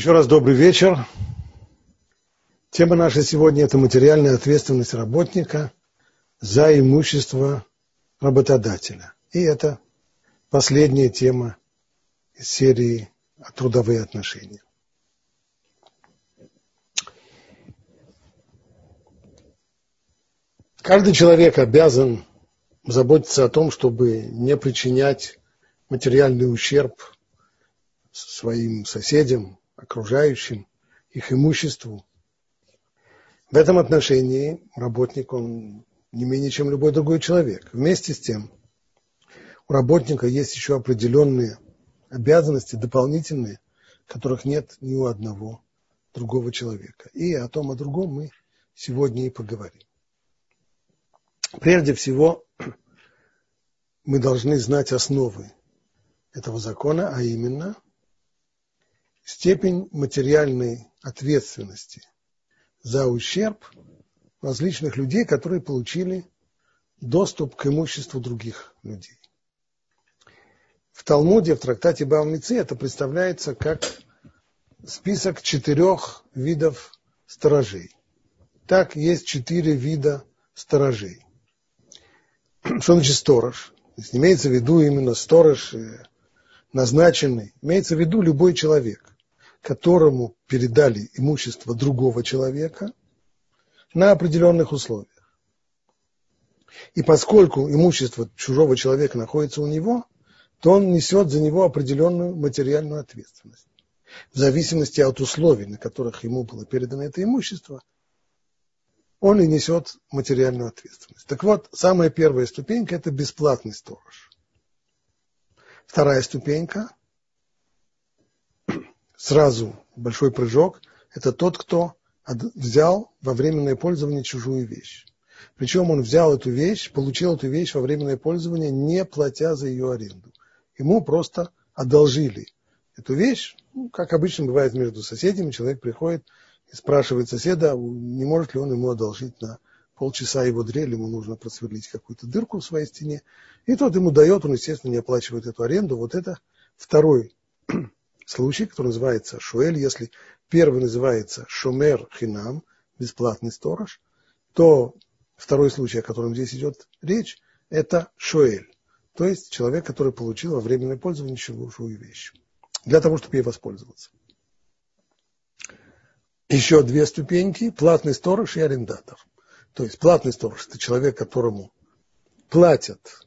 Еще раз добрый вечер. Тема наша сегодня – это материальная ответственность работника за имущество работодателя. И это последняя тема из серии «Трудовые отношения». Каждый человек обязан заботиться о том, чтобы не причинять материальный ущерб своим соседям, окружающим, их имуществу. В этом отношении работник, он не менее, чем любой другой человек. Вместе с тем, у работника есть еще определенные обязанности дополнительные, которых нет ни у одного другого человека. И о том, о другом мы сегодня и поговорим. Прежде всего, мы должны знать основы этого закона, а именно – степень материальной ответственности за ущерб различных людей, которые получили доступ к имуществу других людей. В Талмуде, в трактате Баумицы это представляется как список четырех видов сторожей. Так, есть четыре вида сторожей. Что значит сторож? То есть имеется в виду именно сторож э, назначенный. Имеется в виду любой человек которому передали имущество другого человека на определенных условиях. И поскольку имущество чужого человека находится у него, то он несет за него определенную материальную ответственность. В зависимости от условий, на которых ему было передано это имущество, он и несет материальную ответственность. Так вот, самая первая ступенька – это бесплатный сторож. Вторая ступенька сразу большой прыжок, это тот, кто взял во временное пользование чужую вещь. Причем он взял эту вещь, получил эту вещь во временное пользование, не платя за ее аренду. Ему просто одолжили эту вещь, ну, как обычно бывает между соседями, человек приходит и спрашивает соседа, не может ли он ему одолжить на полчаса его дрель, ему нужно просверлить какую-то дырку в своей стене. И тот ему дает, он, естественно, не оплачивает эту аренду. Вот это второй случай, который называется Шуэль, если первый называется Шумер Хинам, бесплатный сторож, то второй случай, о котором здесь идет речь, это Шуэль, то есть человек, который получил во временное пользование чужую вещь, для того, чтобы ей воспользоваться. Еще две ступеньки, платный сторож и арендатор. То есть платный сторож – это человек, которому платят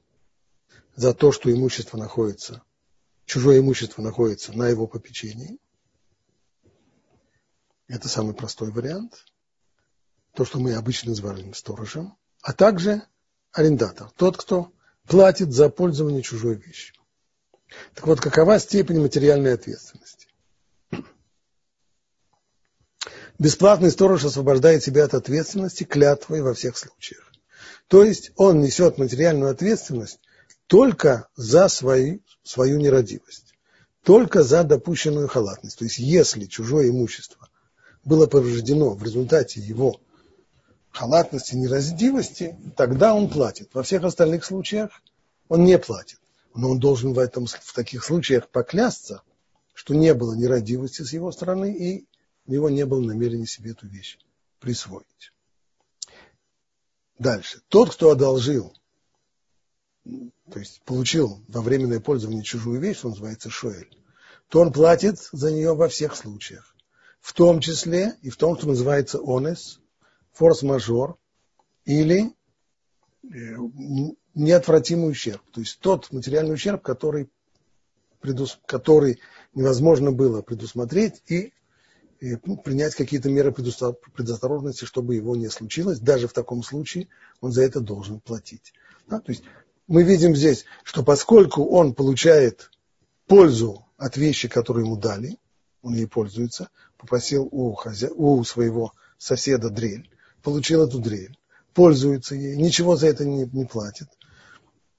за то, что имущество находится чужое имущество находится на его попечении. Это самый простой вариант. То, что мы обычно называем сторожем. А также арендатор. Тот, кто платит за пользование чужой вещью. Так вот, какова степень материальной ответственности? Бесплатный сторож освобождает себя от ответственности клятвой во всех случаях. То есть он несет материальную ответственность только за свои, свою нерадивость, только за допущенную халатность. То есть если чужое имущество было повреждено в результате его халатности, нерадивости, тогда он платит. Во всех остальных случаях он не платит. Но он должен в, этом, в таких случаях поклясться, что не было нерадивости с его стороны, и у него не было намерения себе эту вещь присвоить. Дальше. Тот, кто одолжил то есть получил во временное пользование чужую вещь, что называется шоэль, то он платит за нее во всех случаях. В том числе и в том, что называется онес, форс-мажор или э, неотвратимый ущерб. То есть тот материальный ущерб, который, предус... который невозможно было предусмотреть и, ну, принять какие-то меры предосторожности, чтобы его не случилось. Даже в таком случае он за это должен платить. Да? То есть мы видим здесь, что поскольку он получает пользу от вещи, которую ему дали, он ей пользуется, попросил у, хозя... у своего соседа дрель, получил эту дрель, пользуется ей, ничего за это не, не платит.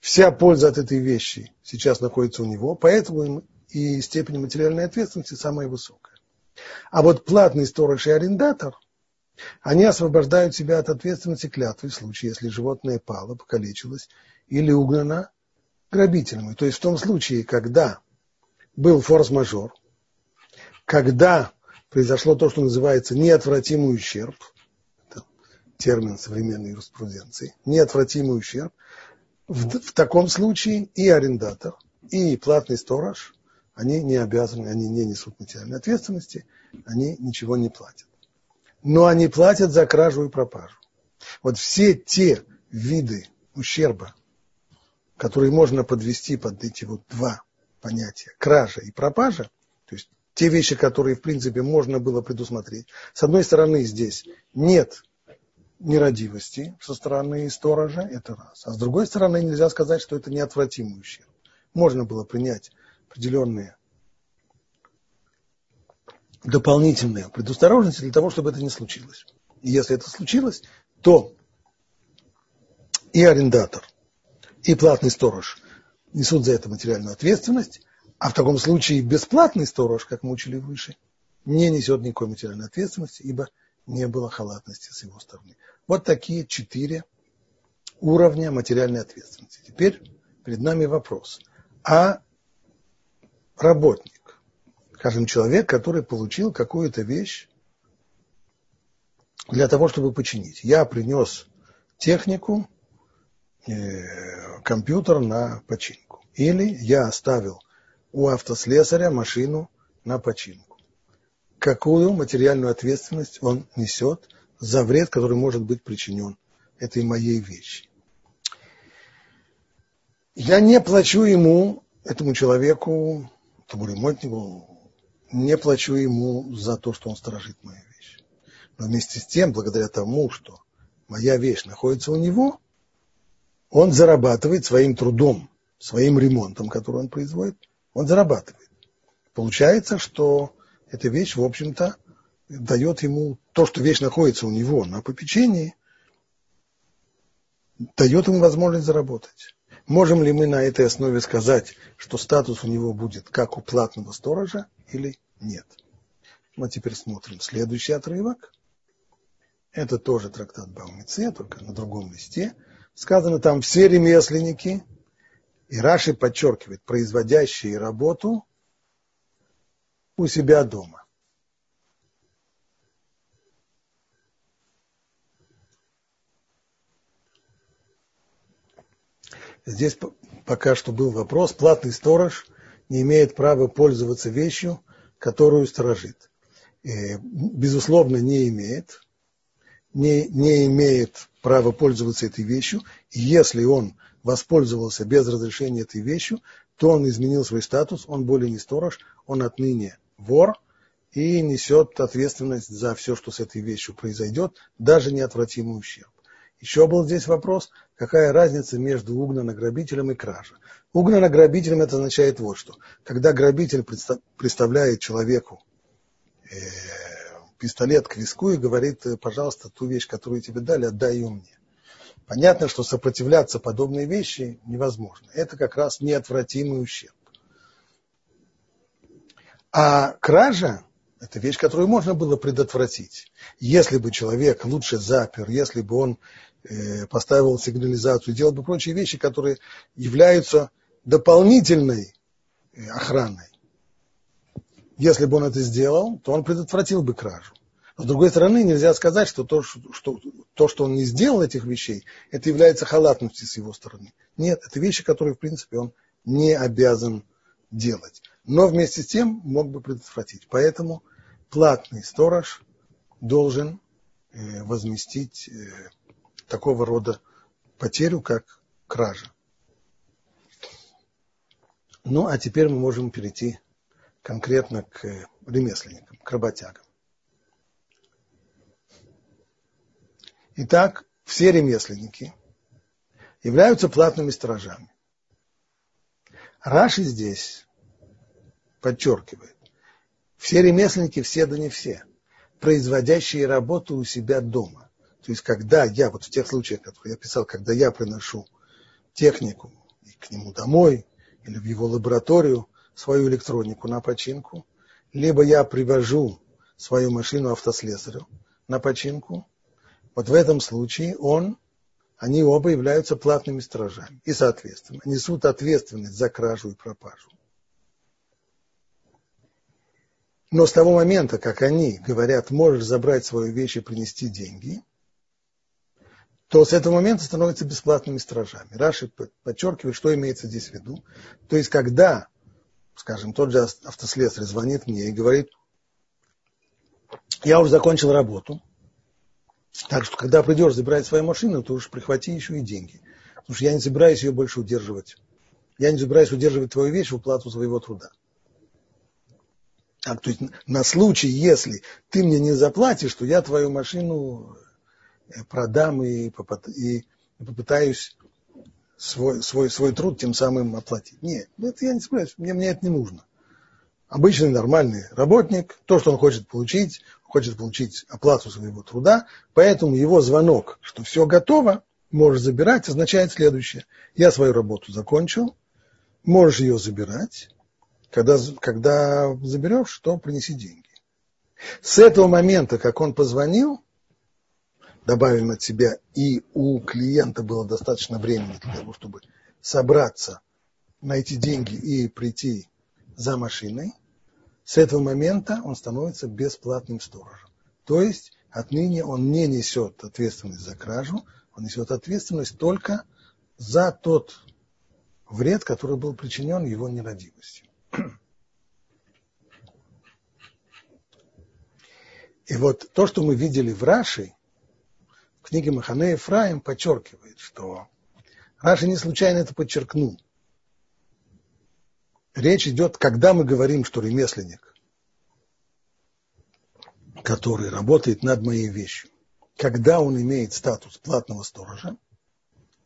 Вся польза от этой вещи сейчас находится у него, поэтому и степень материальной ответственности самая высокая. А вот платный сторож и арендатор, они освобождают себя от ответственности клятвы в случае, если животное пало, покалечилось или угнана грабителями. То есть в том случае, когда был форс-мажор, когда произошло то, что называется неотвратимый ущерб, это термин современной юриспруденции, неотвратимый ущерб, в, в таком случае и арендатор, и платный сторож, они не обязаны, они не несут материальной ответственности, они ничего не платят. Но они платят за кражу и пропажу. Вот все те виды ущерба, которые можно подвести под эти вот два понятия, кража и пропажа, то есть те вещи, которые, в принципе, можно было предусмотреть. С одной стороны, здесь нет нерадивости со стороны сторожа, это раз. А с другой стороны, нельзя сказать, что это неотвратимый ущерб. Можно было принять определенные дополнительные предосторожности для того, чтобы это не случилось. И если это случилось, то и арендатор, и платный сторож несут за это материальную ответственность, а в таком случае бесплатный сторож, как мы учили выше, не несет никакой материальной ответственности, ибо не было халатности с его стороны. Вот такие четыре уровня материальной ответственности. Теперь перед нами вопрос. А работник, скажем, человек, который получил какую-то вещь для того, чтобы починить. Я принес технику, э, компьютер на починку. Или я оставил у автослесаря машину на починку. Какую материальную ответственность он несет за вред, который может быть причинен этой моей вещи. Я не плачу ему, этому человеку, этому ремонтнику, не плачу ему за то, что он сторожит мою вещь. Но вместе с тем, благодаря тому, что моя вещь находится у него, он зарабатывает своим трудом, своим ремонтом, который он производит, он зарабатывает. Получается, что эта вещь, в общем-то, дает ему то, что вещь находится у него на попечении, дает ему возможность заработать. Можем ли мы на этой основе сказать, что статус у него будет как у платного сторожа или нет? Мы теперь смотрим следующий отрывок. Это тоже трактат Баумице, только на другом листе. Сказано там все ремесленники, и Раши подчеркивает, производящие работу у себя дома. Здесь пока что был вопрос, платный сторож не имеет права пользоваться вещью, которую сторожит. Э, безусловно, не имеет. Не, не имеет права пользоваться этой вещью. И если он воспользовался без разрешения этой вещью, то он изменил свой статус, он более не сторож, он отныне вор и несет ответственность за все, что с этой вещью произойдет, даже неотвратимый ущерб. Еще был здесь вопрос, какая разница между угнано-грабителем и кражей. Угнано-грабителем это означает вот что. Когда грабитель представляет человеку э, пистолет к виску и говорит, пожалуйста, ту вещь, которую тебе дали, отдай ее мне. Понятно, что сопротивляться подобной вещи невозможно. Это как раз неотвратимый ущерб. А кража – это вещь, которую можно было предотвратить. Если бы человек лучше запер, если бы он э, поставил сигнализацию, делал бы прочие вещи, которые являются дополнительной э, охраной. Если бы он это сделал, то он предотвратил бы кражу. Но с другой стороны, нельзя сказать, что то, что то, что он не сделал этих вещей, это является халатностью с его стороны. Нет, это вещи, которые, в принципе, он не обязан делать но вместе с тем мог бы предотвратить. Поэтому платный сторож должен э, возместить э, такого рода потерю, как кража. Ну, а теперь мы можем перейти конкретно к ремесленникам, к работягам. Итак, все ремесленники являются платными сторожами. Раши здесь подчеркивает, все ремесленники, все да не все, производящие работу у себя дома. То есть, когда я, вот в тех случаях, которые я писал, когда я приношу технику к нему домой или в его лабораторию, свою электронику на починку, либо я привожу свою машину автослесарю на починку, вот в этом случае он, они оба являются платными сторожами и, соответственно, несут ответственность за кражу и пропажу. Но с того момента, как они говорят, можешь забрать свою вещь и принести деньги, то с этого момента становятся бесплатными стражами. Раши подчеркивает, что имеется здесь в виду. То есть, когда, скажем, тот же автослесарь звонит мне и говорит, я уже закончил работу, так что, когда придешь забирать свою машину, то уж прихвати еще и деньги. Потому что я не собираюсь ее больше удерживать. Я не собираюсь удерживать твою вещь в уплату своего труда. Так, то есть на случай, если ты мне не заплатишь, то я твою машину э, продам и, и попытаюсь свой, свой, свой труд тем самым оплатить. Нет, это я не собираюсь, мне, мне это не нужно. Обычный нормальный работник, то, что он хочет получить, хочет получить оплату своего труда, поэтому его звонок, что все готово, можешь забирать, означает следующее. Я свою работу закончил, можешь ее забирать, когда, когда заберешь, то принеси деньги. С этого момента, как он позвонил, добавим от себя, и у клиента было достаточно времени для того, чтобы собраться, найти деньги и прийти за машиной, с этого момента он становится бесплатным сторожем. То есть отныне он не несет ответственность за кражу, он несет ответственность только за тот вред, который был причинен его нерадивостью. И вот то, что мы видели в Раши, в книге Махане Ефраим подчеркивает, что Раши не случайно это подчеркнул. Речь идет, когда мы говорим, что ремесленник, который работает над моей вещью, когда он имеет статус платного сторожа,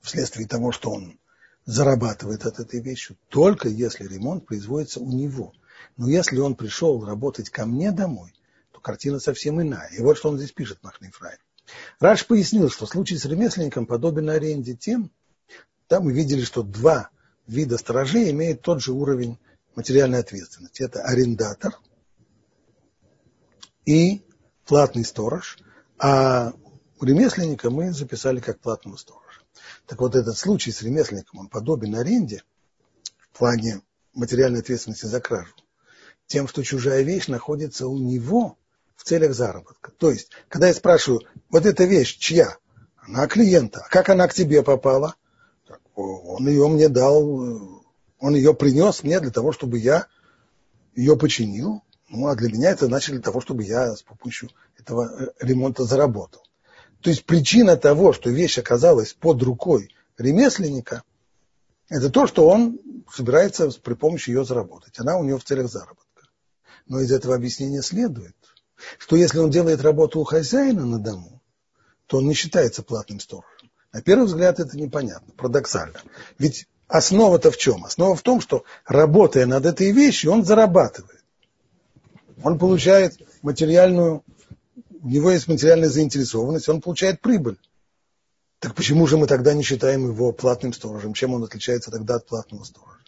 вследствие того, что он зарабатывает от этой вещи, только если ремонт производится у него. Но если он пришел работать ко мне домой, картина совсем иная. И вот что он здесь пишет, Махнифрай. Раш пояснил, что случай с ремесленником подобен аренде тем, там мы видели, что два вида сторожей имеют тот же уровень материальной ответственности. Это арендатор и платный сторож, а ремесленника мы записали как платного сторожа. Так вот, этот случай с ремесленником, он подобен аренде в плане материальной ответственности за кражу, тем, что чужая вещь находится у него в целях заработка. То есть, когда я спрашиваю, вот эта вещь чья? Она клиента. А как она к тебе попала? Он ее мне дал он ее принес мне для того, чтобы я ее починил. Ну, а для меня это значит для того, чтобы я с помощью этого э, ремонта заработал. То есть причина того, что вещь оказалась под рукой ремесленника, это то, что он собирается при помощи ее заработать. Она у него в целях заработка. Но из этого объяснения следует, что если он делает работу у хозяина на дому, то он не считается платным сторожем. На первый взгляд это непонятно, парадоксально. Ведь Основа-то в чем? Основа в том, что работая над этой вещью, он зарабатывает. Он получает материальную, у него есть материальная заинтересованность, он получает прибыль. Так почему же мы тогда не считаем его платным сторожем? Чем он отличается тогда от платного сторожа?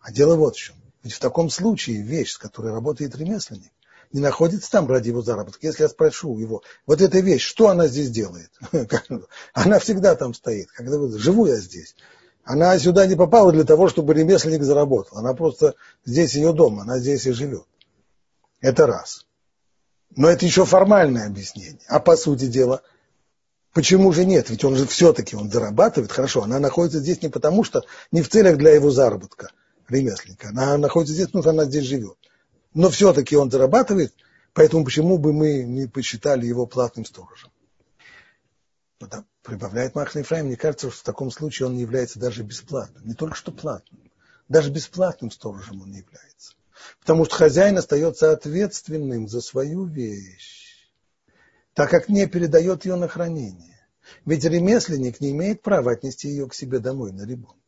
А дело вот в чем. Ведь в таком случае вещь, с которой работает ремесленник, не находится там ради его заработка. Если я спрошу его, вот эта вещь, что она здесь делает? Она всегда там стоит. Когда живу я здесь. Она сюда не попала для того, чтобы ремесленник заработал. Она просто здесь ее дом, она здесь и живет. Это раз. Но это еще формальное объяснение. А по сути дела, почему же нет? Ведь он же все-таки он зарабатывает, хорошо. Она находится здесь не потому, что не в целях для его заработка ремесленника. Она находится здесь, потому что она здесь живет. Но все-таки он зарабатывает, поэтому почему бы мы не посчитали его платным сторожем? прибавляет Махна Ефраим, мне кажется, что в таком случае он не является даже бесплатным. Не только что платным, даже бесплатным сторожем он не является. Потому что хозяин остается ответственным за свою вещь, так как не передает ее на хранение. Ведь ремесленник не имеет права отнести ее к себе домой на ремонт.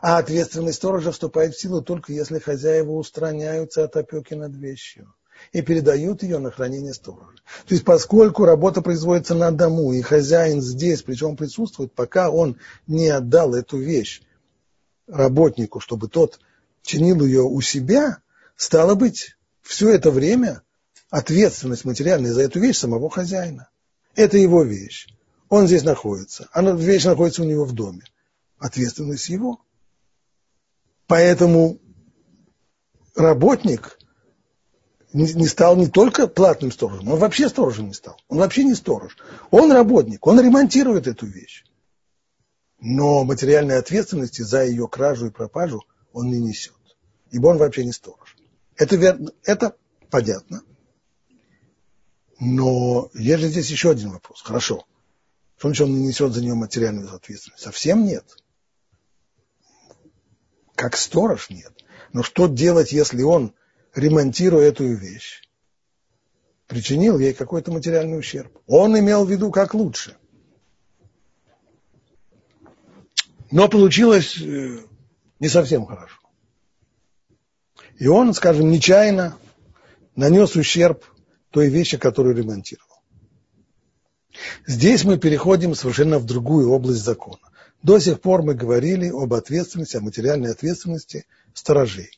А ответственность сторожа вступает в силу только если хозяева устраняются от опеки над вещью и передают ее на хранение сторожа. То есть поскольку работа производится на дому, и хозяин здесь, причем присутствует, пока он не отдал эту вещь работнику, чтобы тот чинил ее у себя, стало быть, все это время ответственность материальная за эту вещь самого хозяина. Это его вещь. Он здесь находится. Она, вещь находится у него в доме. Ответственность его. Поэтому работник не, стал не только платным сторожем, он вообще сторожем не стал. Он вообще не сторож. Он работник, он ремонтирует эту вещь. Но материальной ответственности за ее кражу и пропажу он не несет. Ибо он вообще не сторож. Это, верно, это понятно. Но есть же здесь еще один вопрос. Хорошо. Что он не несет за нее материальную ответственность. Совсем нет. Как сторож нет. Но что делать, если он ремонтируя эту вещь, причинил ей какой-то материальный ущерб. Он имел в виду как лучше. Но получилось э, не совсем хорошо. И он, скажем, нечаянно нанес ущерб той вещи, которую ремонтировал. Здесь мы переходим совершенно в другую область закона. До сих пор мы говорили об ответственности, о материальной ответственности сторожей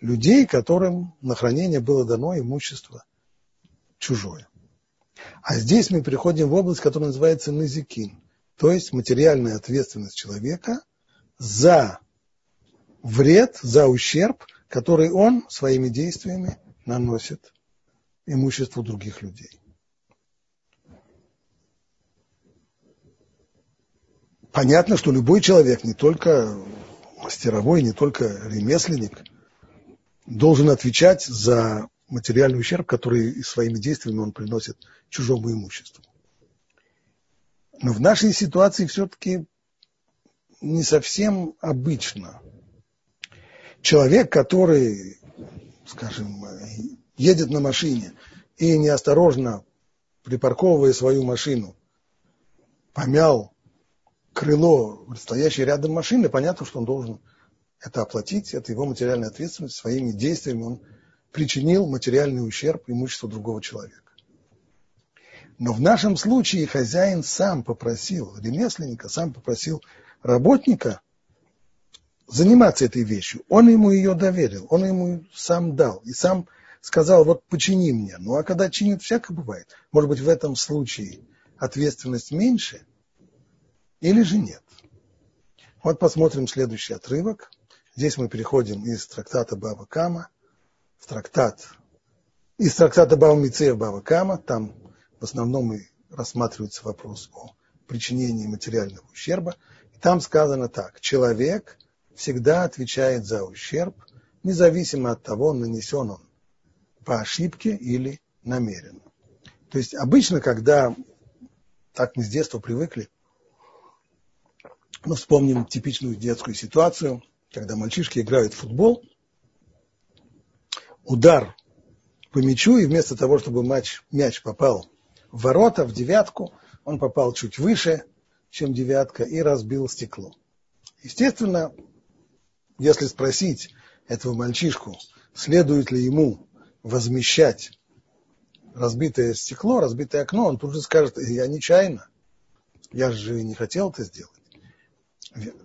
людей, которым на хранение было дано имущество чужое. А здесь мы переходим в область, которая называется назикин, то есть материальная ответственность человека за вред, за ущерб, который он своими действиями наносит имуществу других людей. Понятно, что любой человек, не только мастеровой, не только ремесленник – должен отвечать за материальный ущерб, который своими действиями он приносит чужому имуществу. Но в нашей ситуации все-таки не совсем обычно. Человек, который, скажем, едет на машине и неосторожно, припарковывая свою машину, помял крыло стоящей рядом машины, понятно, что он должен это оплатить, это его материальная ответственность, своими действиями он причинил материальный ущерб имуществу другого человека. Но в нашем случае хозяин сам попросил ремесленника, сам попросил работника заниматься этой вещью. Он ему ее доверил, он ему сам дал и сам сказал, вот почини мне. Ну а когда чинит, всякое бывает. Может быть, в этом случае ответственность меньше или же нет. Вот посмотрим следующий отрывок. Здесь мы переходим из трактата Баба Кама в трактат, из трактата Баба Мицея Баба Кама, там в основном и рассматривается вопрос о причинении материального ущерба. И там сказано так, человек всегда отвечает за ущерб, независимо от того, нанесен он по ошибке или намеренно. То есть обычно, когда так мы с детства привыкли, мы вспомним типичную детскую ситуацию – когда мальчишки играют в футбол, удар по мячу, и вместо того, чтобы мяч, мяч попал в ворота, в девятку, он попал чуть выше, чем девятка, и разбил стекло. Естественно, если спросить этого мальчишку, следует ли ему возмещать разбитое стекло, разбитое окно, он тут же скажет, я нечаянно, я же не хотел это сделать.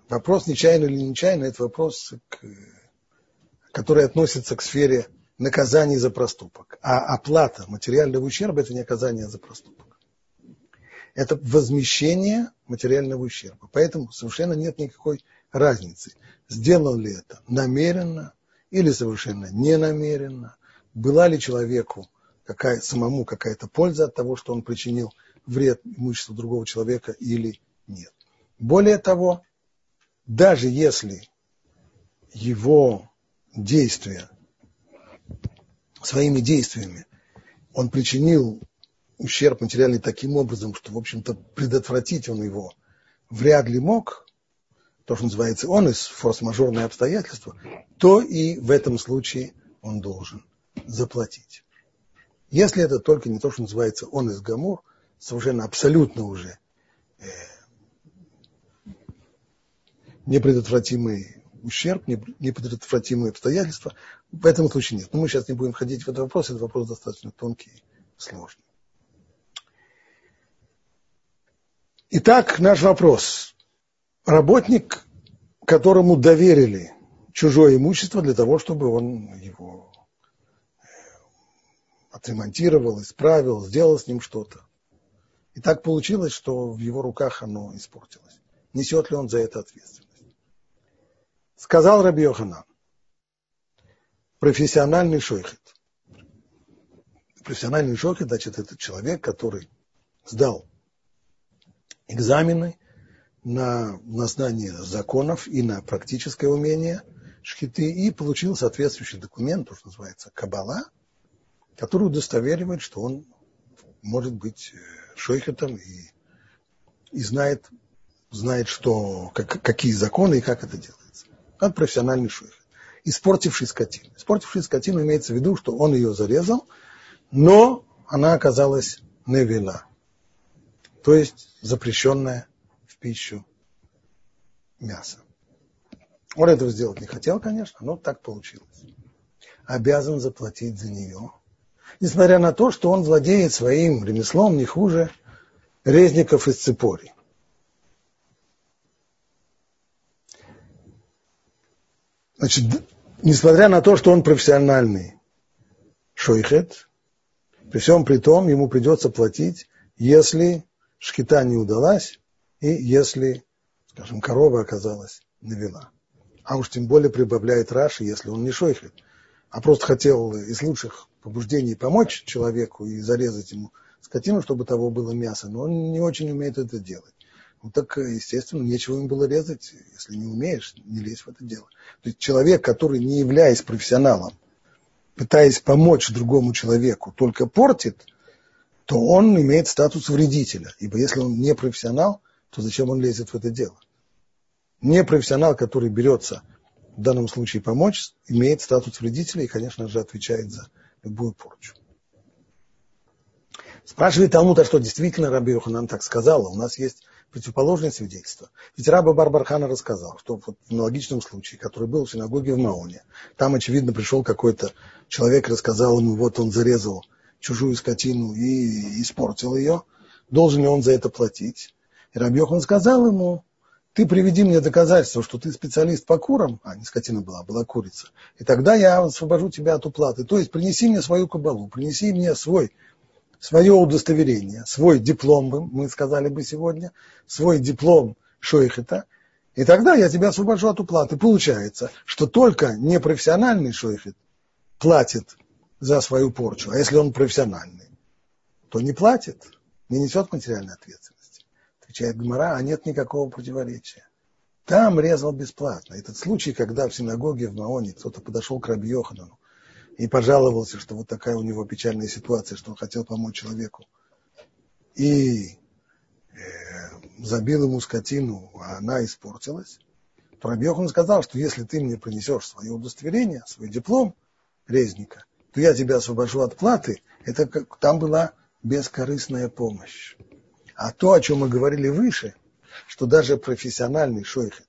Вопрос нечаянно или нечаянно, это вопрос, к, который относится к сфере наказаний за проступок. А оплата материального ущерба – это не наказание за проступок. Это возмещение материального ущерба. Поэтому совершенно нет никакой разницы, сделал ли это намеренно или совершенно ненамеренно, была ли человеку какая, самому какая-то польза от того, что он причинил вред имуществу другого человека или нет. Более того, даже если его действия, своими действиями он причинил ущерб материальный таким образом, что, в общем-то, предотвратить он его вряд ли мог, то, что называется он из форс-мажорные обстоятельства, то и в этом случае он должен заплатить. Если это только не то, что называется он из Гамур, совершенно абсолютно уже э, непредотвратимый ущерб, непредотвратимые обстоятельства. В этом случае нет. Но мы сейчас не будем ходить в этот вопрос, этот вопрос достаточно тонкий и сложный. Итак, наш вопрос. Работник, которому доверили чужое имущество для того, чтобы он его э, отремонтировал, исправил, сделал с ним что-то. И так получилось, что в его руках оно испортилось. Несет ли он за это ответственность? Сказал Раби Йоханан, профессиональный шойхет. профессиональный шохет, значит, это человек, который сдал экзамены на, на знание законов и на практическое умение шхиты и получил соответствующий документ, то, что называется кабала, который удостоверивает, что он может быть э, шойхетом и, и знает, знает что, как, какие законы и как это делается. Он профессиональный шойхет. Испортивший скотину. Испортивший скотину имеется в виду, что он ее зарезал, но она оказалась невела, то есть запрещенная в пищу мясо. Он этого сделать не хотел, конечно, но так получилось. Обязан заплатить за нее, несмотря на то, что он владеет своим ремеслом не хуже резников из цепори. Значит, несмотря на то, что он профессиональный шойхет, при всем при том ему придется платить, если шкита не удалась и если, скажем, корова оказалась навела. А уж тем более прибавляет Раши, если он не шойхет, а просто хотел из лучших побуждений помочь человеку и зарезать ему скотину, чтобы того было мясо, но он не очень умеет это делать. Ну так, естественно, нечего им было резать, если не умеешь, не лезь в это дело. То есть человек, который, не являясь профессионалом, пытаясь помочь другому человеку, только портит, то он имеет статус вредителя. Ибо если он не профессионал, то зачем он лезет в это дело? Не профессионал, который берется в данном случае помочь, имеет статус вредителя и, конечно же, отвечает за любую порчу. Спрашивает Талмуд, а что действительно Раби Йоханан так сказал? У нас есть противоположное свидетельство. Ведь Раба Барбархана рассказал, что в аналогичном случае, который был в синагоге в Маоне, там, очевидно, пришел какой-то человек, рассказал ему, вот он зарезал чужую скотину и испортил ее, должен ли он за это платить? И Рабьехан сказал ему, ты приведи мне доказательство, что ты специалист по курам, а не скотина была, а была курица, и тогда я освобожу тебя от уплаты. То есть принеси мне свою кабалу, принеси мне свой свое удостоверение, свой диплом, мы сказали бы сегодня, свой диплом шойхета, и тогда я тебя освобожу от уплаты. Получается, что только непрофессиональный шойхет платит за свою порчу, а если он профессиональный, то не платит, не несет материальной ответственности. Отвечает Гмара, а нет никакого противоречия. Там резал бесплатно. Этот случай, когда в синагоге в Маоне кто-то подошел к Раби Йоханану и пожаловался, что вот такая у него печальная ситуация, что он хотел помочь человеку. И э, забил ему скотину, а она испортилась. То Рабьехан сказал, что если ты мне принесешь свое удостоверение, свой диплом резника, то я тебя освобожу от платы. Это как, там была бескорыстная помощь. А то, о чем мы говорили выше, что даже профессиональный шойхет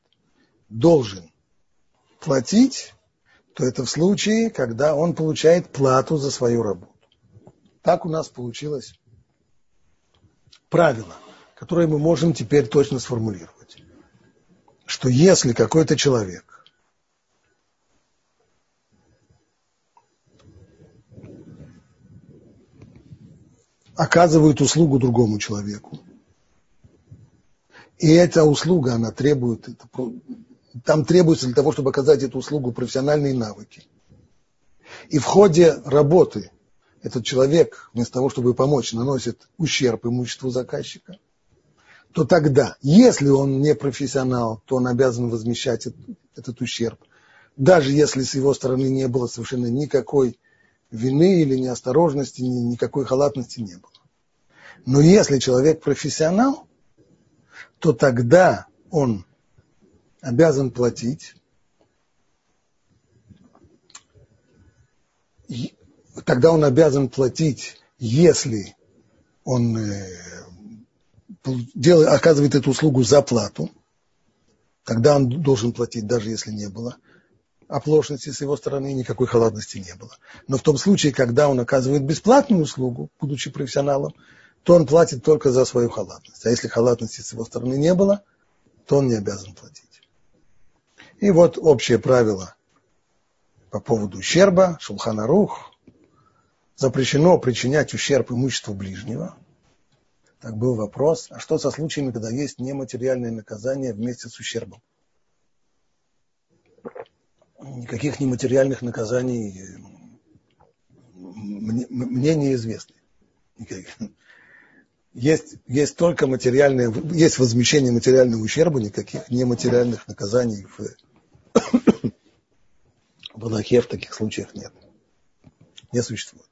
должен платить то это в случае, когда он получает плату за свою работу. Так у нас получилось правило, которое мы можем теперь точно сформулировать. Что если какой-то человек оказывает услугу другому человеку, и эта услуга, она требует, там требуется для того, чтобы оказать эту услугу профессиональные навыки. И в ходе работы этот человек, вместо того, чтобы помочь, наносит ущерб имуществу заказчика, то тогда, если он не профессионал, то он обязан возмещать этот ущерб. Даже если с его стороны не было совершенно никакой вины или неосторожности, никакой халатности не было. Но если человек профессионал, то тогда он обязан платить, тогда он обязан платить, если он э, делает, оказывает эту услугу за плату, тогда он должен платить, даже если не было оплошности с его стороны, никакой халатности не было. Но в том случае, когда он оказывает бесплатную услугу, будучи профессионалом, то он платит только за свою халатность. А если халатности с его стороны не было, то он не обязан платить. И вот общее правило по поводу ущерба, Шулханарух, запрещено причинять ущерб имуществу ближнего. Так был вопрос, а что со случаями, когда есть нематериальное наказание вместе с ущербом? Никаких нематериальных наказаний мне, мне неизвестны. Есть, есть только материальное, есть возмещение материального ущерба, никаких нематериальных наказаний в, в Аллахе в таких случаях нет. Не существует.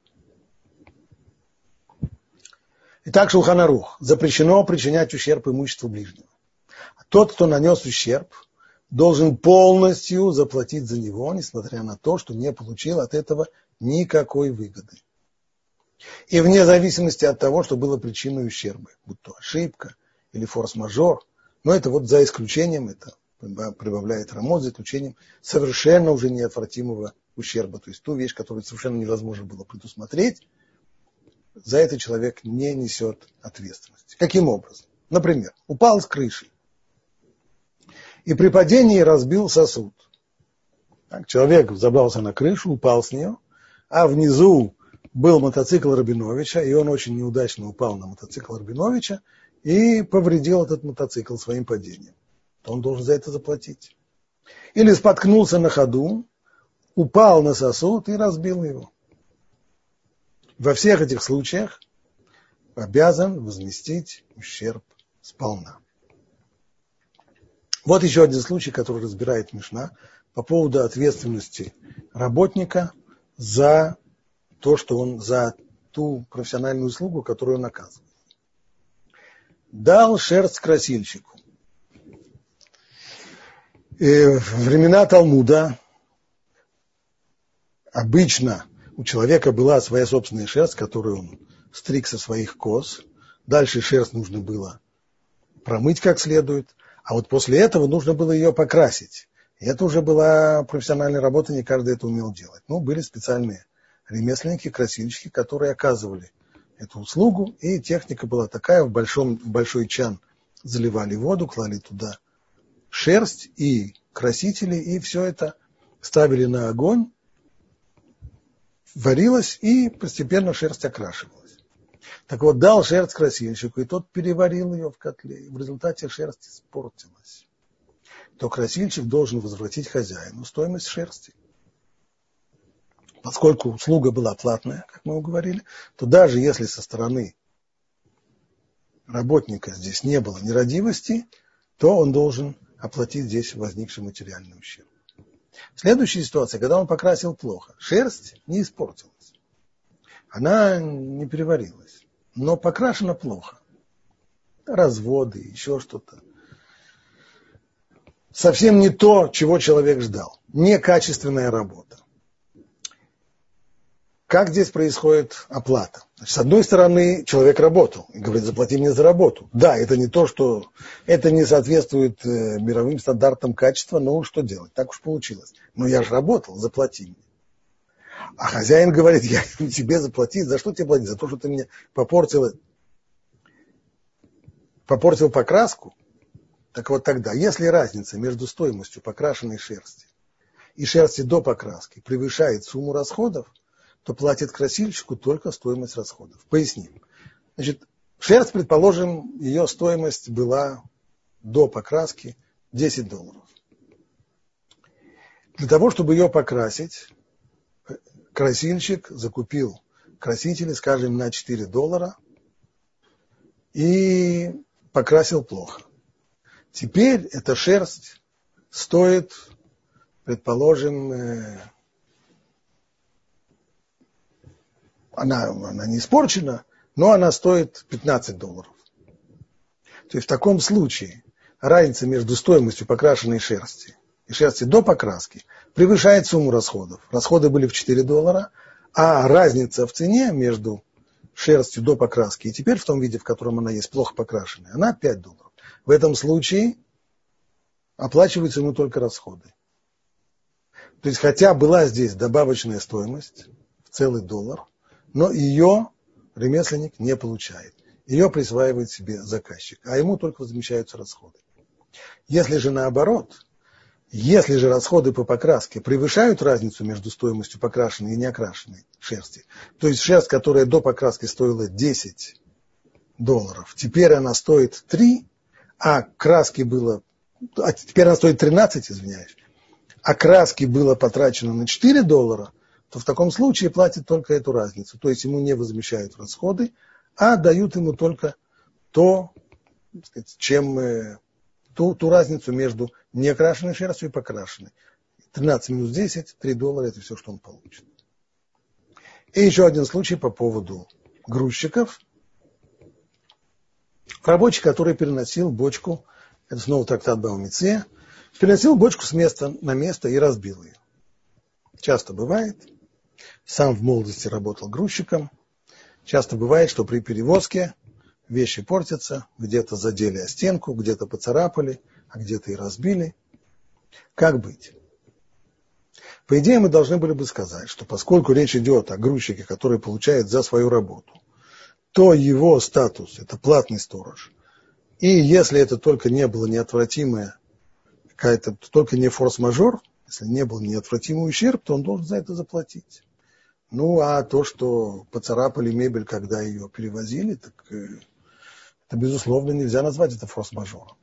Итак, Шулханарух. Запрещено причинять ущерб имуществу ближнего. Тот, кто нанес ущерб, должен полностью заплатить за него, несмотря на то, что не получил от этого никакой выгоды. И вне зависимости от того, что было причиной ущерба, будь то ошибка или форс-мажор, но это вот за исключением, это прибавляет Рамот, за исключением совершенно уже неотвратимого ущерба, то есть ту вещь, которую совершенно невозможно было предусмотреть, за это человек не несет ответственности. Каким образом? Например, упал с крыши и при падении разбил сосуд. Так, человек забрался на крышу, упал с нее, а внизу был мотоцикл Рабиновича, и он очень неудачно упал на мотоцикл Рабиновича и повредил этот мотоцикл своим падением. То он должен за это заплатить. Или споткнулся на ходу, упал на сосуд и разбил его. Во всех этих случаях обязан возместить ущерб сполна. Вот еще один случай, который разбирает Мишна по поводу ответственности работника за то, что он за ту профессиональную услугу, которую он оказывает. Дал шерсть красильщику. В времена Талмуда обычно у человека была своя собственная шерсть, которую он стриг со своих коз. Дальше шерсть нужно было промыть как следует, а вот после этого нужно было ее покрасить. И это уже была профессиональная работа, не каждый это умел делать. Ну, были специальные ремесленники, красильщики, которые оказывали эту услугу, и техника была такая, в, большом, большой чан заливали воду, клали туда шерсть и красители, и все это ставили на огонь, варилось, и постепенно шерсть окрашивалась. Так вот, дал шерсть красильщику, и тот переварил ее в котле, и в результате шерсть испортилась. То красильщик должен возвратить хозяину стоимость шерсти поскольку услуга была платная, как мы говорили, то даже если со стороны работника здесь не было нерадивости, то он должен оплатить здесь возникший материальный ущерб. Следующая ситуация, когда он покрасил плохо, шерсть не испортилась, она не переварилась, но покрашена плохо. Разводы, еще что-то. Совсем не то, чего человек ждал. Некачественная работа. Как здесь происходит оплата? Значит, с одной стороны, человек работал и говорит, заплати мне за работу. Да, это не то, что это не соответствует э, мировым стандартам качества, но что делать? Так уж получилось. Но я же работал, заплати мне. А хозяин говорит, я тебе заплатить, за что тебе платить? За то, что ты мне попортил, попортил покраску? Так вот тогда, если разница между стоимостью покрашенной шерсти и шерсти до покраски превышает сумму расходов, то платит красильщику только стоимость расходов. Поясним. Значит, шерсть, предположим, ее стоимость была до покраски 10 долларов. Для того, чтобы ее покрасить, красильщик закупил красители, скажем, на 4 доллара и покрасил плохо. Теперь эта шерсть стоит, предположим, э, она, она не испорчена, но она стоит 15 долларов. То есть в таком случае разница между стоимостью покрашенной шерсти и шерсти до покраски превышает сумму расходов. Расходы были в 4 доллара, а разница в цене между шерстью до покраски и теперь в том виде, в котором она есть, плохо покрашенная, она 5 долларов. В этом случае оплачиваются ему только расходы. То есть хотя была здесь добавочная стоимость в целый доллар, но ее ремесленник не получает. Ее присваивает себе заказчик, а ему только возмещаются расходы. Если же наоборот, если же расходы по покраске превышают разницу между стоимостью покрашенной и неокрашенной шерсти, то есть шерсть, которая до покраски стоила 10 долларов, теперь она стоит 3, а краски было, а теперь она стоит 13, извиняюсь, а краски было потрачено на 4 доллара – то в таком случае платит только эту разницу. То есть ему не возмещают расходы, а дают ему только то, чем, э, ту, ту разницу между неокрашенной шерстью и покрашенной. 13 минус 10, 3 доллара – это все, что он получит. И еще один случай по поводу грузчиков. Рабочий, который переносил бочку, это снова трактат Баумице, переносил бочку с места на место и разбил ее. Часто бывает. Сам в молодости работал грузчиком. Часто бывает, что при перевозке вещи портятся, где-то задели о стенку, где-то поцарапали, а где-то и разбили. Как быть? По идее, мы должны были бы сказать, что поскольку речь идет о грузчике, который получает за свою работу, то его статус – это платный сторож. И если это только не было неотвратимое, какая-то, только не форс-мажор, если не был неотвратимый ущерб, то он должен за это заплатить. Ну, а то, что поцарапали мебель, когда ее перевозили, так э, это, безусловно, нельзя назвать это форс-мажором.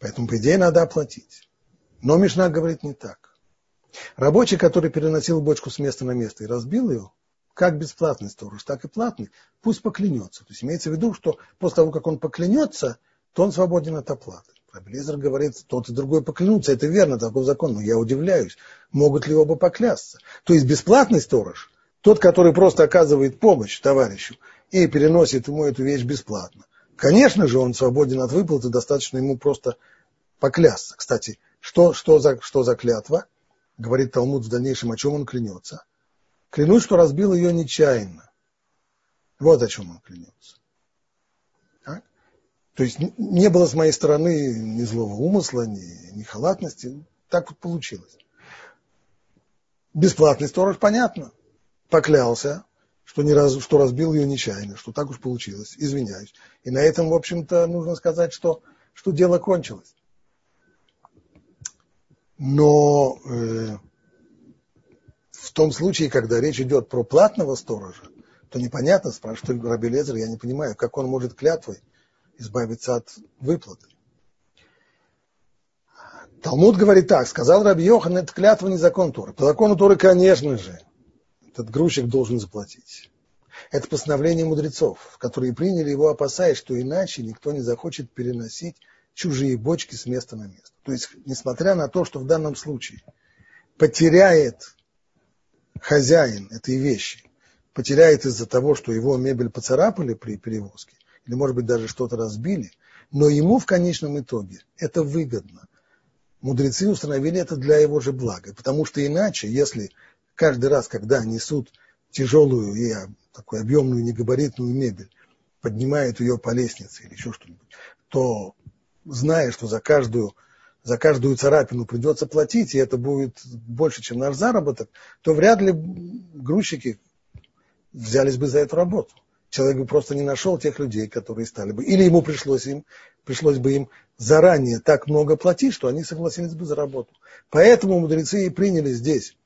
Поэтому, по идее, надо оплатить. Но Мишна говорит не так. Рабочий, который переносил бочку с места на место и разбил ее, как бесплатный сторож, так и платный, пусть поклянется. То есть имеется в виду, что после того, как он поклянется, то он свободен от оплаты. Рабелизер говорит, тот и другой поклянутся, это верно, такой закон, но я удивляюсь, могут ли оба поклясться. То есть бесплатный сторож, тот, который просто оказывает помощь товарищу и переносит ему эту вещь бесплатно. Конечно же, он свободен от выплаты, достаточно ему просто поклясться. Кстати, что, что, за, что за клятва? Говорит Талмуд в дальнейшем, о чем он клянется. Клянусь, что разбил ее нечаянно. Вот о чем он клянется. То есть не было с моей стороны ни злого умысла, ни, ни халатности. Так вот получилось. Бесплатный сторож, понятно. Поклялся, что, ни разу, что разбил ее нечаянно, что так уж получилось. Извиняюсь. И на этом, в общем-то, нужно сказать, что, что дело кончилось. Но э, в том случае, когда речь идет про платного сторожа, то непонятно, спрашивает Раби Лезер, я не понимаю, как он может клятвой избавиться от выплаты. Талмуд говорит так, сказал Раби Йохан, это клятва не закон Торы. По закону Торы, конечно же, этот грузчик должен заплатить. Это постановление мудрецов, которые приняли его, опасаясь, что иначе никто не захочет переносить чужие бочки с места на место. То есть, несмотря на то, что в данном случае потеряет хозяин этой вещи, потеряет из-за того, что его мебель поцарапали при перевозке, или, может быть, даже что-то разбили, но ему в конечном итоге это выгодно. Мудрецы установили это для его же блага, потому что иначе, если каждый раз, когда несут тяжелую и такую объемную негабаритную мебель, поднимают ее по лестнице или еще что-нибудь, то зная, что за каждую, за каждую царапину придется платить, и это будет больше, чем наш заработок, то вряд ли грузчики взялись бы за эту работу. Человек бы просто не нашел тех людей, которые стали бы. Или ему пришлось, им, пришлось бы им заранее так много платить, что они согласились бы за работу. Поэтому мудрецы и приняли здесь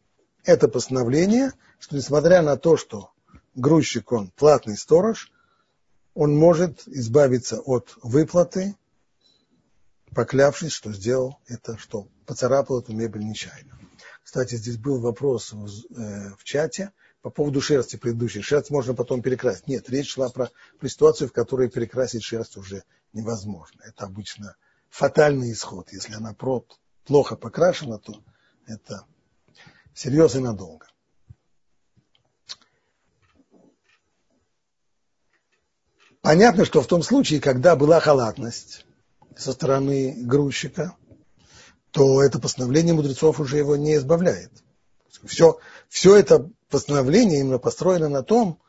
это постановление, что несмотря на то, что грузчик, он платный сторож, он может избавиться от выплаты поклявшись, что сделал это, что поцарапал эту мебель нечаянно. Кстати, здесь был вопрос в, э, в чате по поводу шерсти предыдущей. Шерсть можно потом перекрасить. Нет, речь шла про, про ситуацию, в которой перекрасить шерсть уже невозможно. Это обычно фатальный исход. Если она прот, плохо покрашена, то это серьезно и надолго. Понятно, что в том случае, когда была халатность, со стороны грузчика, то это постановление мудрецов уже его не избавляет. Все, все это постановление именно построено на том,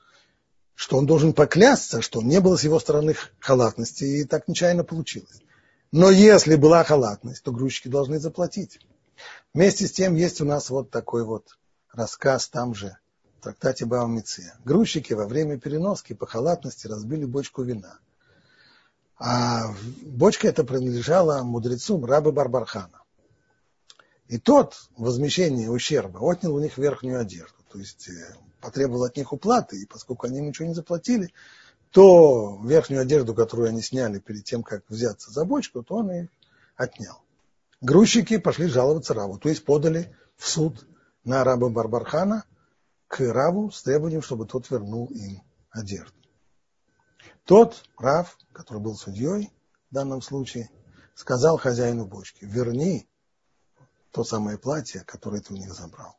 что он должен поклясться, что не было с его стороны халатности, и так нечаянно получилось. Но если была халатность, то грузчики должны заплатить. Вместе с тем есть у нас вот такой вот рассказ там же, в трактате Баумиция. Грузчики во время переноски по халатности разбили бочку вина. А бочка эта принадлежала мудрецу Рабы Барбархана. И тот возмещение ущерба отнял у них верхнюю одежду. То есть э, потребовал от них уплаты, и поскольку они ничего не заплатили, то верхнюю одежду, которую они сняли перед тем, как взяться за бочку, то он их отнял. Грузчики пошли жаловаться Раву, то есть подали в суд на раба Барбархана к Раву с требованием, чтобы тот вернул им одежду. Тот, Рав, который был судьей в данном случае, сказал хозяину бочки, верни то самое платье, которое ты у них забрал.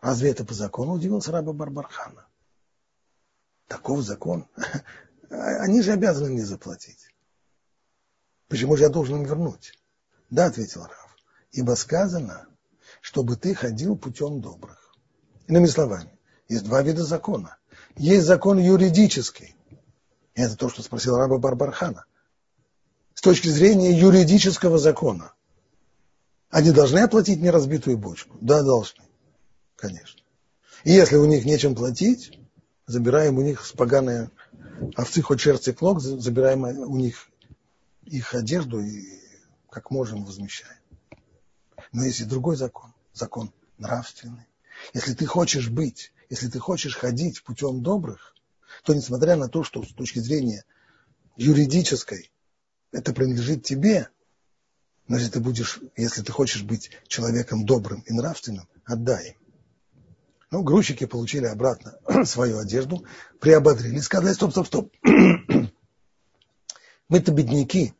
Разве это по закону, удивился раба Барбархана. Таков закон. Они же обязаны мне заплатить. Почему же я должен им вернуть? Да, ответил Рав. Ибо сказано, чтобы ты ходил путем добрых. Иными словами, есть два вида закона. Есть закон юридический. Это то, что спросил раба Барбархана. С точки зрения юридического закона. Они должны оплатить мне разбитую бочку? Да, должны. Конечно. И если у них нечем платить, забираем у них с поганой овцы хоть шерсти клок, забираем у них их одежду и как можем возмещаем. Но есть и другой закон, закон нравственный. Если ты хочешь быть, если ты хочешь ходить путем добрых, то несмотря на то, что с точки зрения юридической это принадлежит тебе, но если ты будешь, если ты хочешь быть человеком добрым и нравственным, отдай. Ну, грузчики получили обратно свою одежду, приободрились, сказали, стоп, стоп, стоп. Мы-то бедняки.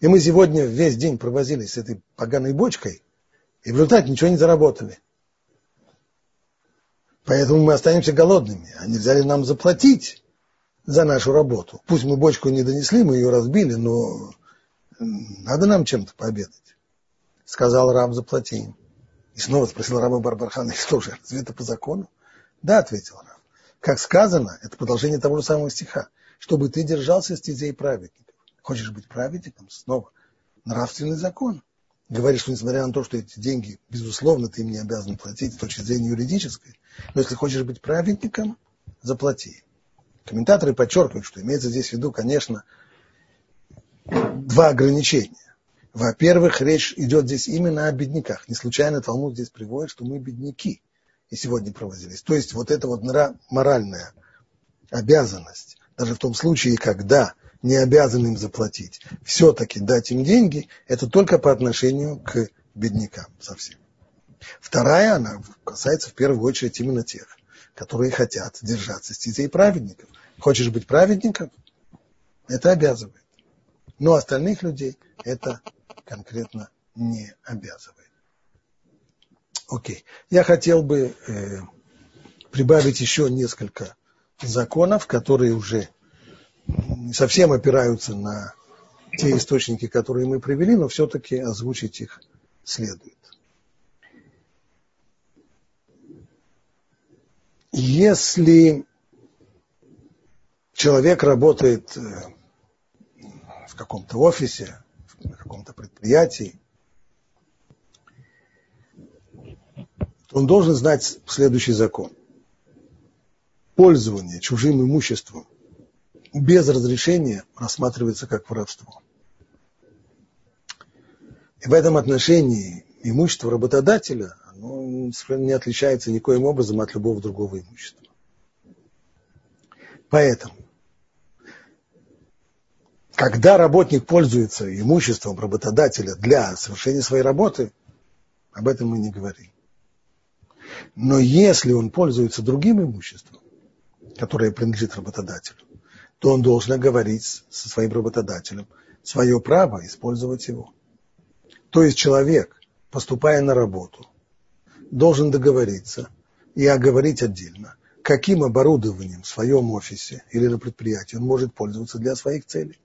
И мы сегодня весь день провозились с этой поганой бочкой, и в результате ничего не заработали. Поэтому мы останемся голодными. А нельзя ли нам заплатить за нашу работу? Пусть мы бочку не донесли, мы ее разбили, но надо нам чем-то пообедать. Сказал раб, заплати им. И снова спросил раба Барбархана, и что же, разве это по закону? Да, ответил раб. Как сказано, это продолжение того же самого стиха, чтобы ты держался стезей праведников. Хочешь быть праведником? Снова. Нравственный закон. Говоришь, что несмотря на то, что эти деньги, безусловно, ты им не обязан платить с точки зрения юридической, но если хочешь быть праведником, заплати. Комментаторы подчеркивают, что имеется здесь в виду, конечно, два ограничения. Во-первых, речь идет здесь именно о бедняках. Не случайно Талмуд здесь приводит, что мы бедняки и сегодня провозились. То есть вот эта вот моральная обязанность, даже в том случае, когда не обязан им заплатить, все-таки дать им деньги, это только по отношению к беднякам совсем. Вторая, она касается в первую очередь именно тех, которые хотят держаться стезей праведников. Хочешь быть праведником? Это обязывает. Но остальных людей это конкретно не обязывает. Окей. Я хотел бы э, прибавить еще несколько законов, которые уже совсем опираются на те источники, которые мы привели, но все-таки озвучить их следует. Если человек работает э, в каком-то офисе, на каком-то предприятии, он должен знать следующий закон. Пользование чужим имуществом без разрешения рассматривается как воровство. И в этом отношении имущество работодателя оно не отличается никоим образом от любого другого имущества. Поэтому когда работник пользуется имуществом работодателя для совершения своей работы, об этом мы не говорим. Но если он пользуется другим имуществом, которое принадлежит работодателю, то он должен говорить со своим работодателем свое право использовать его. То есть человек, поступая на работу, должен договориться и оговорить отдельно, каким оборудованием в своем офисе или на предприятии он может пользоваться для своих целей.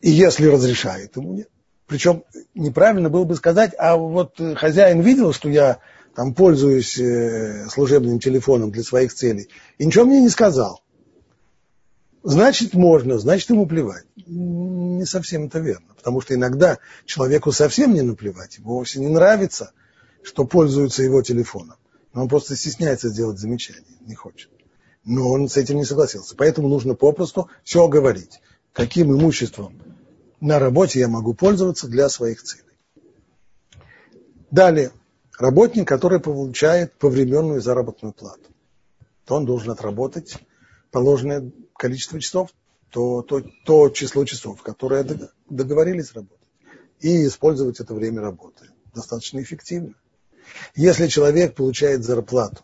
И если разрешает ему, нет. Причем неправильно было бы сказать, а вот хозяин видел, что я там пользуюсь э, служебным телефоном для своих целей, и ничего мне не сказал. Значит, можно, значит, ему плевать. Не совсем это верно, потому что иногда человеку совсем не наплевать, ему вовсе не нравится, что пользуются его телефоном. Но он просто стесняется сделать замечание, не хочет. Но он с этим не согласился. Поэтому нужно попросту все говорить каким имуществом на работе я могу пользоваться для своих целей. Далее, работник, который получает повременную заработную плату, то он должен отработать положенное количество часов, то, то, то число часов, которое договорились работать, и использовать это время работы достаточно эффективно. Если человек получает зарплату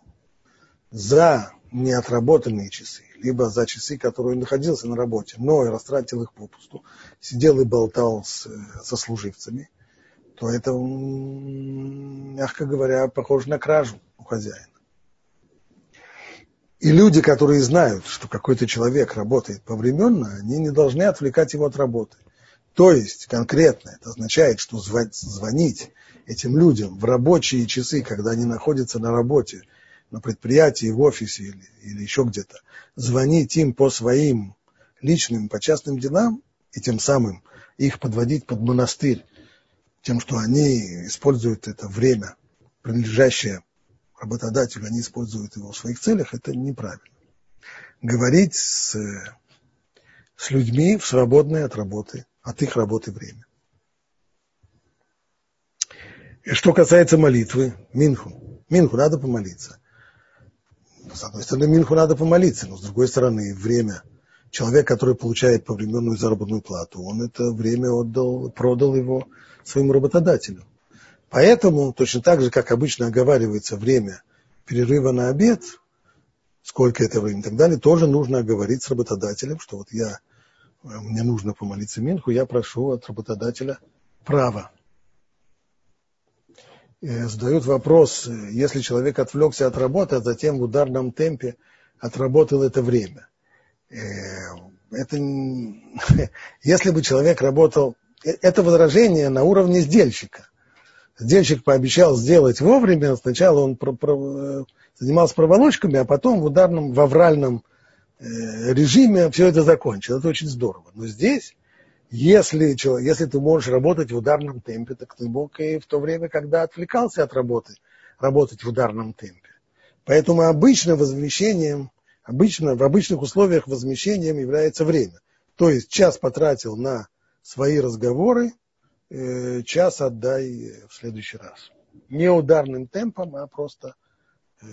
за неотработанные часы, либо за часы, которые он находился на работе, но и растратил их попусту, сидел и болтал с, со служивцами, то это, мягко говоря, похоже на кражу у хозяина. И люди, которые знают, что какой-то человек работает повременно, они не должны отвлекать его от работы. То есть конкретно это означает, что звонить этим людям в рабочие часы, когда они находятся на работе, на предприятии, в офисе или, или еще где-то, звонить им по своим личным, по частным делам, и тем самым их подводить под монастырь, тем, что они используют это время, принадлежащее работодателю, они используют его в своих целях, это неправильно. Говорить с, с людьми в свободное от работы, от их работы время. И что касается молитвы, Минху. Минху надо помолиться. С одной стороны, Минху надо помолиться, но с другой стороны, время. Человек, который получает повременную заработную плату, он это время отдал, продал его своему работодателю. Поэтому, точно так же, как обычно оговаривается время перерыва на обед, сколько это времени и так далее, тоже нужно оговорить с работодателем, что вот я, мне нужно помолиться Минху, я прошу от работодателя права. Задают вопрос, если человек отвлекся от работы, а затем в ударном темпе отработал это время. Э, это, если бы человек работал, э, это возражение на уровне сдельщика сдельщик пообещал сделать вовремя. Сначала он про, про, э, занимался проволочками, а потом в ударном, в авральном э, режиме все это закончил. Это очень здорово. Но здесь, если, если ты можешь работать в ударном темпе, так ты мог и в то время, когда отвлекался от работы, работать в ударном темпе. Поэтому обычно возмещением, обычно, в обычных условиях возмещением является время. То есть час потратил на свои разговоры, Э, час отдай в следующий раз. Не ударным темпом, а просто э,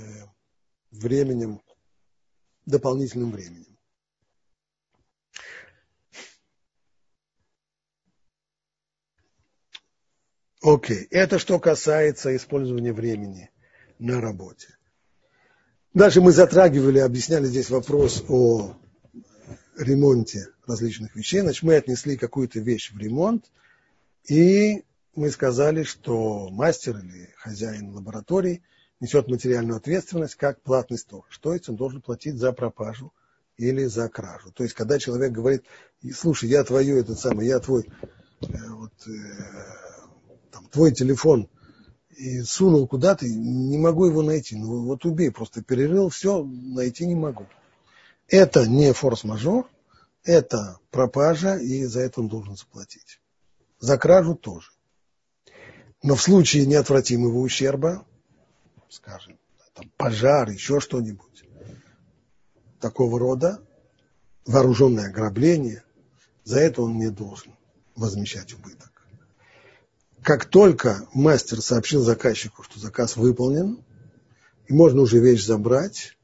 временем, дополнительным временем. Окей, это что касается использования времени на работе. Дальше мы затрагивали, объясняли здесь вопрос о ремонте различных вещей. Значит, мы отнесли какую-то вещь в ремонт, и мы сказали, что мастер или хозяин лаборатории несет материальную ответственность как платный сторож. То есть он должен платить за пропажу или за кражу. То есть, когда человек говорит, слушай, я твою этот самый, я твой, э, вот, э, там, твой телефон и сунул куда-то, не могу его найти. Ну вот убей, просто перерыл все, найти не могу. Это не форс-мажор, это пропажа, и за это он должен заплатить. За кражу тоже. Но в случае неотвратимого ущерба, скажем, там, пожар, еще что-нибудь, такого рода, вооруженное ограбление, за это он не должен возмещать убыток. Как только мастер сообщил заказчику, что заказ выполнен, и можно уже вещь забрать,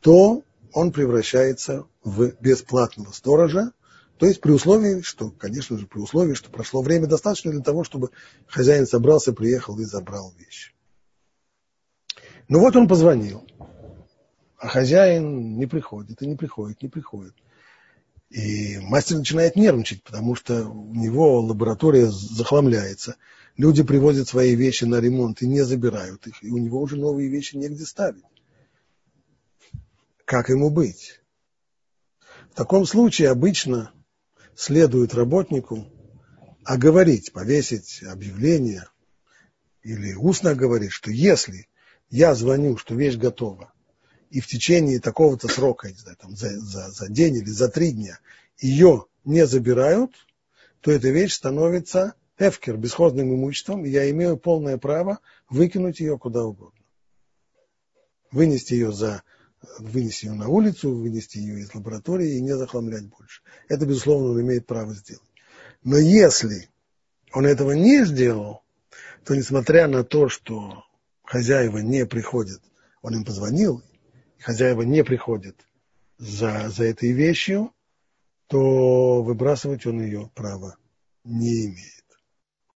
то он превращается в бесплатного сторожа, то есть при условии, что, конечно же, при условии, что прошло время достаточно для того, чтобы хозяин собрался, приехал и забрал вещи. Ну вот он позвонил, а хозяин не приходит, и не приходит, не приходит. И мастер начинает нервничать, потому что у него лаборатория захламляется. Люди привозят свои вещи на ремонт и не забирают их, и у него уже новые вещи негде ставить. Как ему быть? В таком случае обычно следует работнику оговорить, повесить объявление или устно говорить, что если я звоню, что вещь готова, и в течение такого-то срока, не знаю, там, за, за, за день или за три дня ее не забирают, то эта вещь становится эфкер, бесхозным имуществом, и я имею полное право выкинуть ее куда угодно. Вынести ее за вынести ее на улицу, вынести ее из лаборатории и не захламлять больше. Это, безусловно, он имеет право сделать. Но если он этого не сделал, то несмотря на то, что хозяева не приходят, он им позвонил, хозяева не приходят за, за этой вещью, то выбрасывать он ее права не имеет.